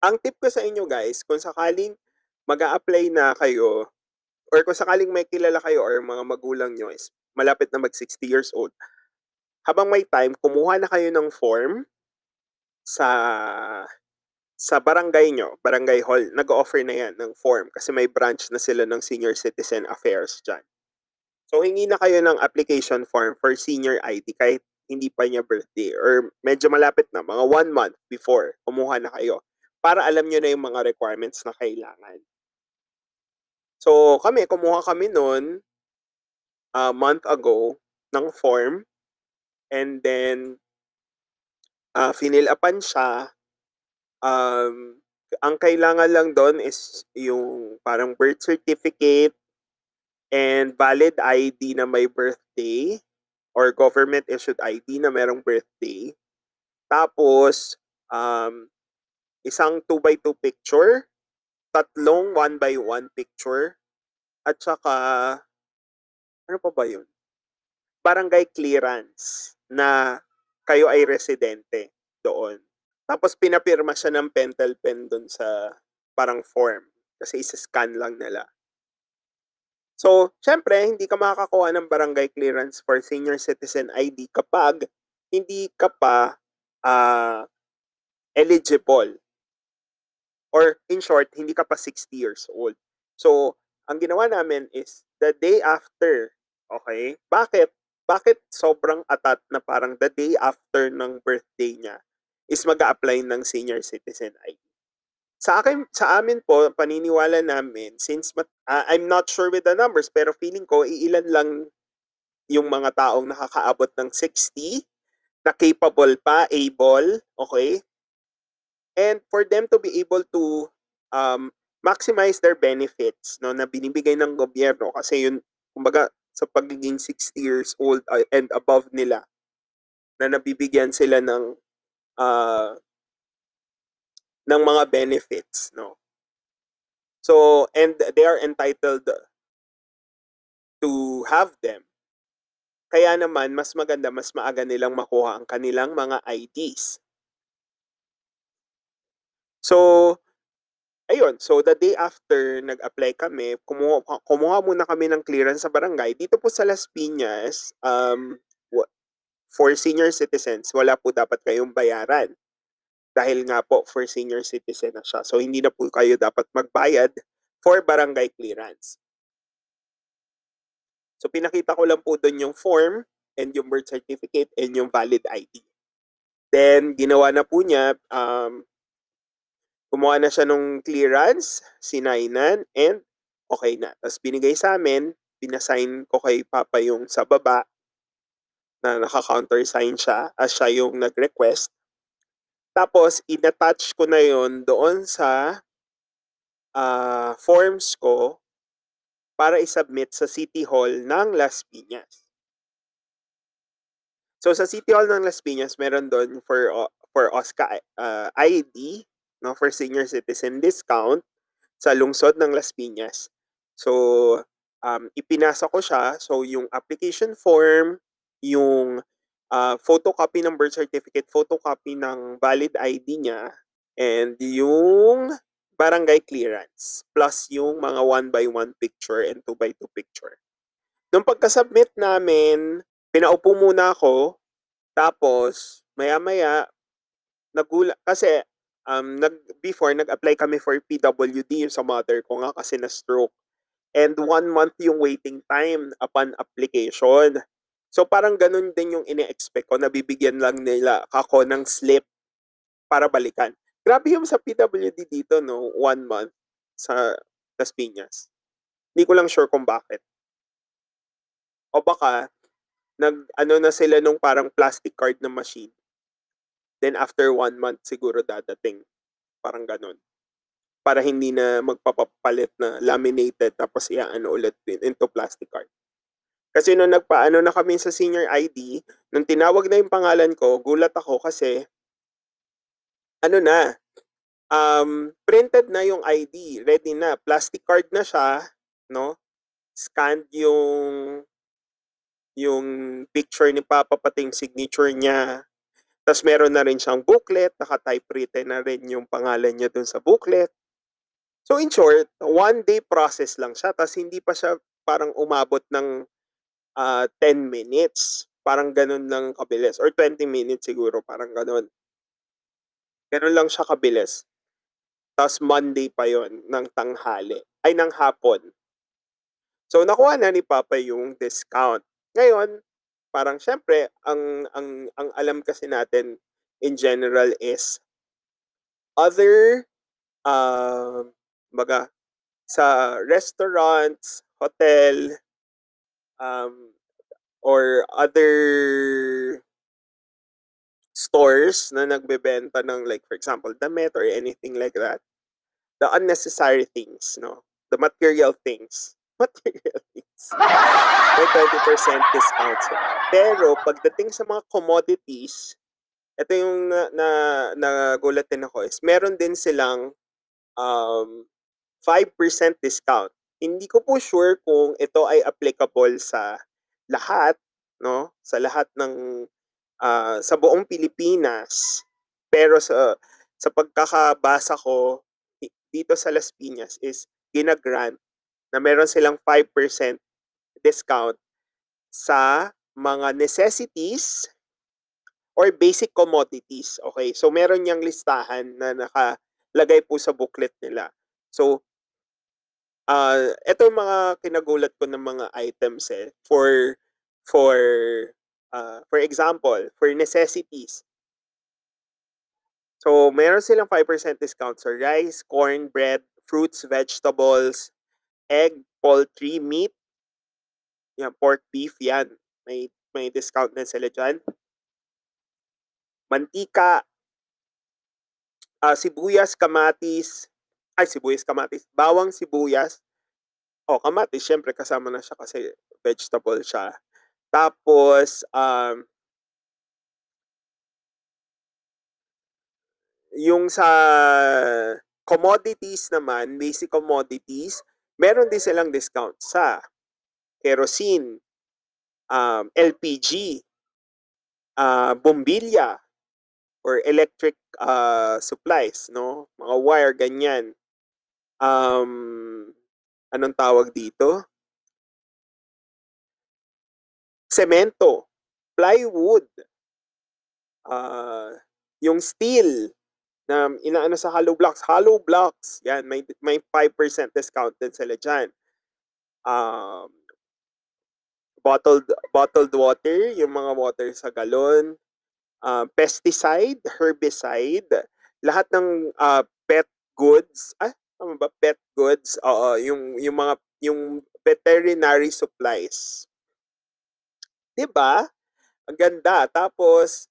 Ang tip ko sa inyo guys, kung sakaling mag-a-apply na kayo or kung sakaling may kilala kayo or mga magulang niyo is malapit na mag-60 years old, habang may time kumuha na kayo ng form sa sa barangay niyo, barangay hall, nag-o-offer na 'yan ng form kasi may branch na sila ng Senior Citizen Affairs diyan. So hingi na kayo ng application form for senior ID kahit hindi pa niya birthday or medyo malapit na, mga 1 month before, kumuha na kayo para alam niyo na yung mga requirements na kailangan. So kami, kumuha kami nun, a month ago ng form and then ah, fill upan siya. Um, ang kailangan lang dun is yung parang birth certificate and valid ID na may birthday or government issued ID na merong birthday. Tapos, um, isang 2 by 2 picture, tatlong 1 by 1 picture, at saka ano pa ba yun? Barangay clearance na kayo ay residente doon. Tapos pinapirma siya ng pentel pen dun sa parang form kasi isa-scan lang nila. So, siyempre hindi ka makakakuha ng barangay clearance for senior citizen ID kapag hindi ka pa, ah, eligible. Or in short, hindi ka pa 60 years old. So, ang ginawa namin is the day after, okey? Bakit? Bakit sobrang atat na parang the day after ng birthday niya is mag-a-apply ng senior citizen ID? Sa akin sa amin po paniniwala namin since mat ah, I'm not sure with the numbers pero feeling ko iilan lang yung mga taong nakakaabot ng 60 na capable pa, able, okey? And for them to be able to, um, maximize their benefits 'no, na binibigay ng gobyerno kasi yun kumbaga sa pagiging 60 years old ay and above nila, na nabibigyan sila ng, ah ng mga benefits 'no. So, and they are entitled to have them. Kaya naman mas maganda, mas maaga nilang makuha ang kanilang mga IDs. So, ayun, so the day after nag-apply kami, kumuha kumuha muna kami ng clearance sa barangay. Dito po sa Las Piñas, um, for senior citizens wala po dapat kayong bayaran. Dahil nga po for senior citizen na siya. So, hindi na po kayo dapat magbayad for barangay clearance. So, pinakita ko lang po dun yung form and yung birth certificate and yung valid ID. Then ginawa na po niya, um, kumuha na siya nung clearance, sinaynan and okey na. Ta's binigay sa'min, pina-sign ko kay papa yung sa baba na naka-countersign siya as siya yung nag-request. Tapos in-attach ko na yun doon sa, ah, forms ko para i-submit sa City Hall ng Las Piñas. So sa City Hall ng Las Piñas meron dun for for OSCA, ah, ID 'no, for senior citizen discount sa lungsod ng Las Piñas. So, um, ipinasa ko siya, so yung application form, yung, ah, photocopy ng birth certificate, photocopy ng valid ID niya, and yung barangay clearance, plus yung mga 1 by 1 picture and 2 by 2 picture. Nung pagka-submit namin, pinaupo muna ako, tapos maya-maya nagula kasi, um, nag before nag-apply kami for PWD yung sa mother ko nga kasi na-stroke. and 1 month yung waiting time upon application. So, parang ganun din yung ine-expect ko na bibigyan lang nila ako ng slip para balikan. Grabe yung sa PWD dito 'no, 1 month sa Las Piñas. Hindi ko lang sure kung bakit. O baka nag-ano na sila nung parang plastic card na machine. Then after 1 month siguro dadating, parang gano'n. Para hindi na magpapapalit na laminated tapos i-aano ulit din into plastic card. Kasi nung nagpaano na kami sa senior ID, nung tinawag na yung pangalan ko, gulat ako kasi ano na, um, printed na yung ID, ready na, plastic card na siya, no? Scanned yung yung picture ni Papa pati yung signature niya. Tas meron na rin siyang booklet, naka-typewritten na rin yung pangalan niya dun sa booklet. So in short, one day process lang siya tas hindi pa siya parang umabot ng ah, 10 minutes. Parang ganun lang kabilis or 20 minutes siguro, parang gano'n. Gano'n lang siya kabilis. Tas Monday pa yon ng tanghali, ay ng hapon. So nakuha na ni Papa yung discount. Ngayon, parang siyempre ang ang ang alam kasi natin in general is other ah, kumbaga sa restaurants, hotel, um, or other stores na nagbebenta ng like for example, damit or anything like that. The unnecessary things, no? The material things. Material things. May 20% discount. Pero pagdating sa mga commodities, ito yung na, na nagulat din ako is meron din silang um, 5% discount. Hindi ko po sure kung ito ay applicable sa lahat, no? Sa lahat ng ah, sa buong Pilipinas. Pero sa sa pagkakabasa ko di- dito sa Las Piñas is gina-grant na meron silang 5% discount sa mga necessities or basic commodities. Okay? So meron niyang listahan na nakalagay po sa booklet nila. So ah ito yung mga kinagulat ko ng mga items eh for for ah, for example, for necessities. So meron silang 5% discount sa rice, corn, bread, fruits, vegetables, egg, poultry, meat, yan, pork, beef, yan. May may discount din sila dyan. Mantika, ah, sibuyas, kamatis, ay sibuyas, kamatis, bawang sibuyas. Oh, kamatis syempre kasama na siya kasi vegetable siya. Tapos um yung sa commodities naman, basic commodities, meron din silang discount sa kerosene, um, LPG, ah, bombilya, or electric ah, supplies, no? Mga wire, ganyan. Um, anong tawag dito? Semento, plywood, ah, yung steel na inaano sa hollow blocks, hollow blocks, yan, may may 5% discount din sila dyan. Um, bottled bottled water, yung mga water sa galon, ah, pesticide, herbicide, lahat ng ah, pet goods, ah, tama ba? Pet goods, oo, yung yung mga yung veterinary supplies. ba? Ang ganda. Tapos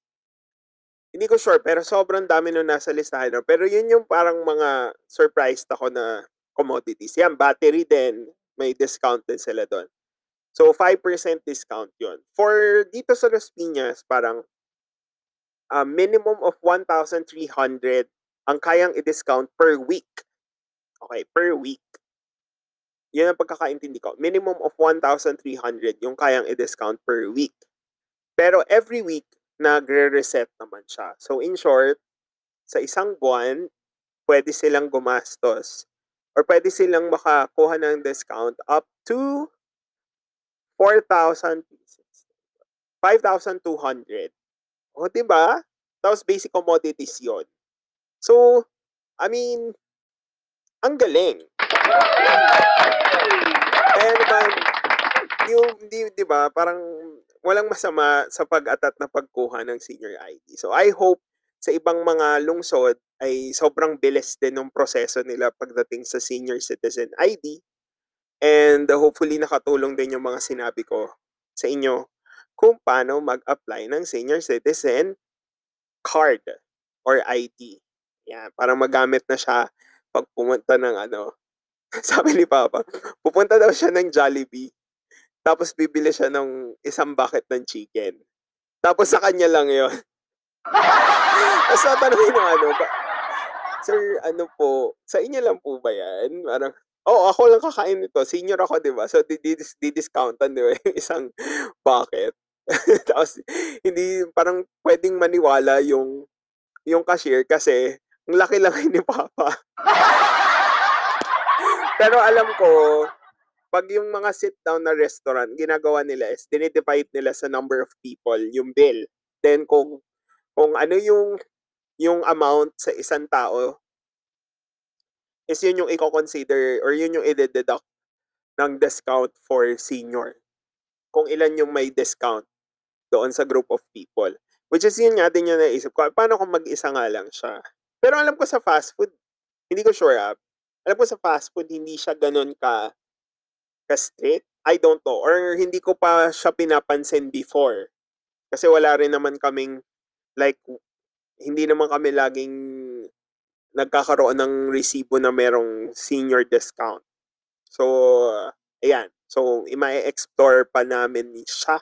hindi ko sure pero sobrang dami nung nasa listahan. Pero yun yung parang mga surprised ako na commodities. Yan, battery din, may discount din sila dun. So 5% discount yun. For dito sa Las Piñas, parang ah, minimum of 1,300 ang kayang i-discount per week. Okay, per week. Yun ang pagkakaintindi ko. Minimum of 1,300 yung kayang i-discount per week. Pero every week, nagre-reset naman siya. So in short, sa isang buwan, pwede silang gumastos or pwede silang makakuha ng discount up to 4,000 pieces. 5,200. O, di ba? Tapos basic commodities yon. So, I mean, ang galing. hindi 'di ba, parang walang masama sa pag-at na pagkuha ng senior ID. So, I hope sa ibang mga lungsod ay sobrang bilis din ng proseso nila pagdating sa senior citizen ID. And hopefully nakatulong din yung mga sinabi ko sa inyo kung paano mag-apply ng senior citizen card or ID. Yan, para magamit na siya pag pumunta ng ano, sabi ni Papa, pupunta daw siya ng Jollibee. Tapos bibili siya ng isang bucket ng chicken. Tapos sa kanya lang 'yon. Tapos tatanungin ng ano, ba, Sir, ano po, sa inyo lang po ba yan? Parang, oo, ako lang kakain nito. Senior ako, di ba? So, didis, didiscountan, di ba? Yung isang bucket. Tapos, hindi, parang pwedeng maniwala yung, yung cashier kasi, ang laki lang ni Papa. Pero alam ko, pag yung mga sit-down na restaurant, ginagawa nila is dinidivide nila sa number of people yung bill. Then kung kung ano yung yung amount sa isang tao is yun yung i-consider or yun yung i-deduct ng discount for senior. Kung ilan yung may discount doon sa group of people. Which is yun nga din yung naisip ko. Paano kung mag-isa nga lang siya? Pero alam ko sa fast food, hindi ko sure ah. Alam ko sa fast food, hindi siya ganun ka ka-strict? I don't know. Or hindi ko pa siya pinapansin before. Kasi wala rin naman kaming, like, hindi naman kami laging nagkakaroon ng resibo na merong senior discount. So, ayan. So, ima-explore pa namin siya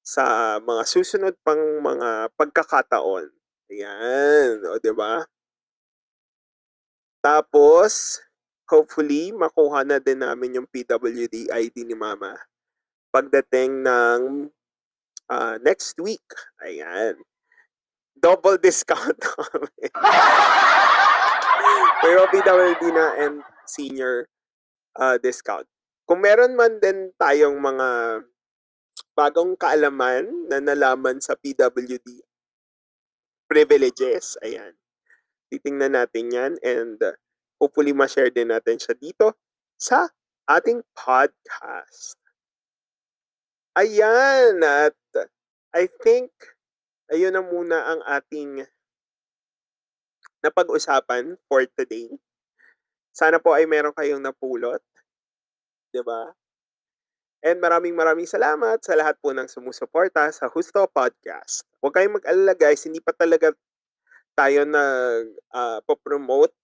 sa mga susunod pang mga pagkakataon. Ayan. O, ba? Tapos, hopefully makuha na din namin yung PWD ID ni Mama pagdating ng uh, next week. Ayan. Double discount kami. Pero PWD na and senior uh, discount. Kung meron man din tayong mga bagong kaalaman na nalaman sa PWD privileges, ayan. Titingnan natin yan and uh, hopefully ma-share din natin siya dito sa ating podcast. Ayan, at I think ayun na muna ang ating napag-usapan for today. Sana po ay meron kayong napulot. ba? And maraming maraming salamat sa lahat po ng sumusuporta sa Husto Podcast. Huwag kayong mag-alala guys, hindi pa talaga tayo nag uh, promote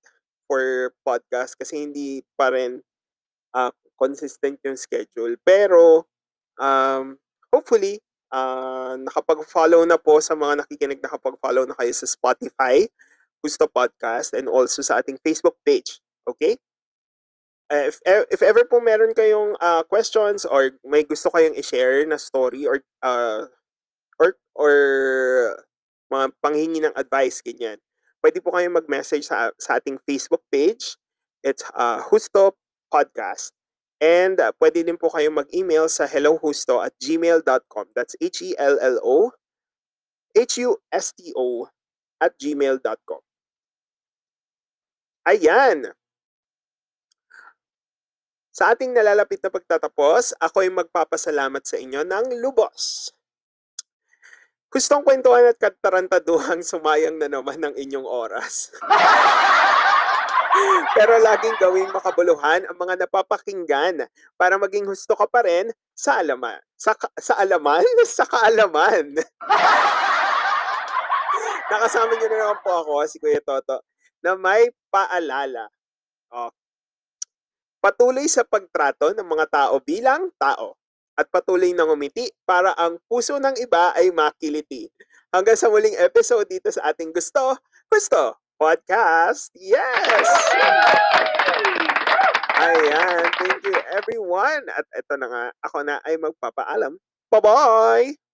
for podcast kasi hindi pa rin uh, consistent yung schedule. Pero um, hopefully uh, nakapag-follow na po sa mga nakikinig nakapag-follow na kayo sa Spotify, Gusto Podcast and also sa ating Facebook page. Okay? Uh, if, e, if ever po meron kayong uh, questions or may gusto kayong i-share na story or uh, or or mga panghingi ng advice ganyan pwede po kayong mag-message sa, sa ating Facebook page. It's uh, Husto Podcast. And uh, pwede din po kayong mag-email sa hellohusto at gmail.com. That's H-E-L-L-O H-U-S-T-O at gmail.com. Ayan! Sa ating nalalapit na pagtatapos, ako ay magpapasalamat sa inyo ng lubos. Gustong kwentuhan at katarantaduhang sumayang na naman ng inyong oras. Pero laging gawing makabuluhan ang mga napapakinggan para maging husto ka pa rin sa alaman. Sa, sa alaman? Sa kaalaman. Nakasama niyo na naman po ako, si Kuya Toto, na may paalala. Oh. Patuloy sa pagtrato ng mga tao bilang tao at patuloy na ngumiti para ang puso ng iba ay makiliti. Hanggang sa muling episode dito sa ating Gusto, Gusto Podcast. Yes! Ayan. Thank you everyone. At ito na nga, ako na ay magpapaalam. Bye-bye!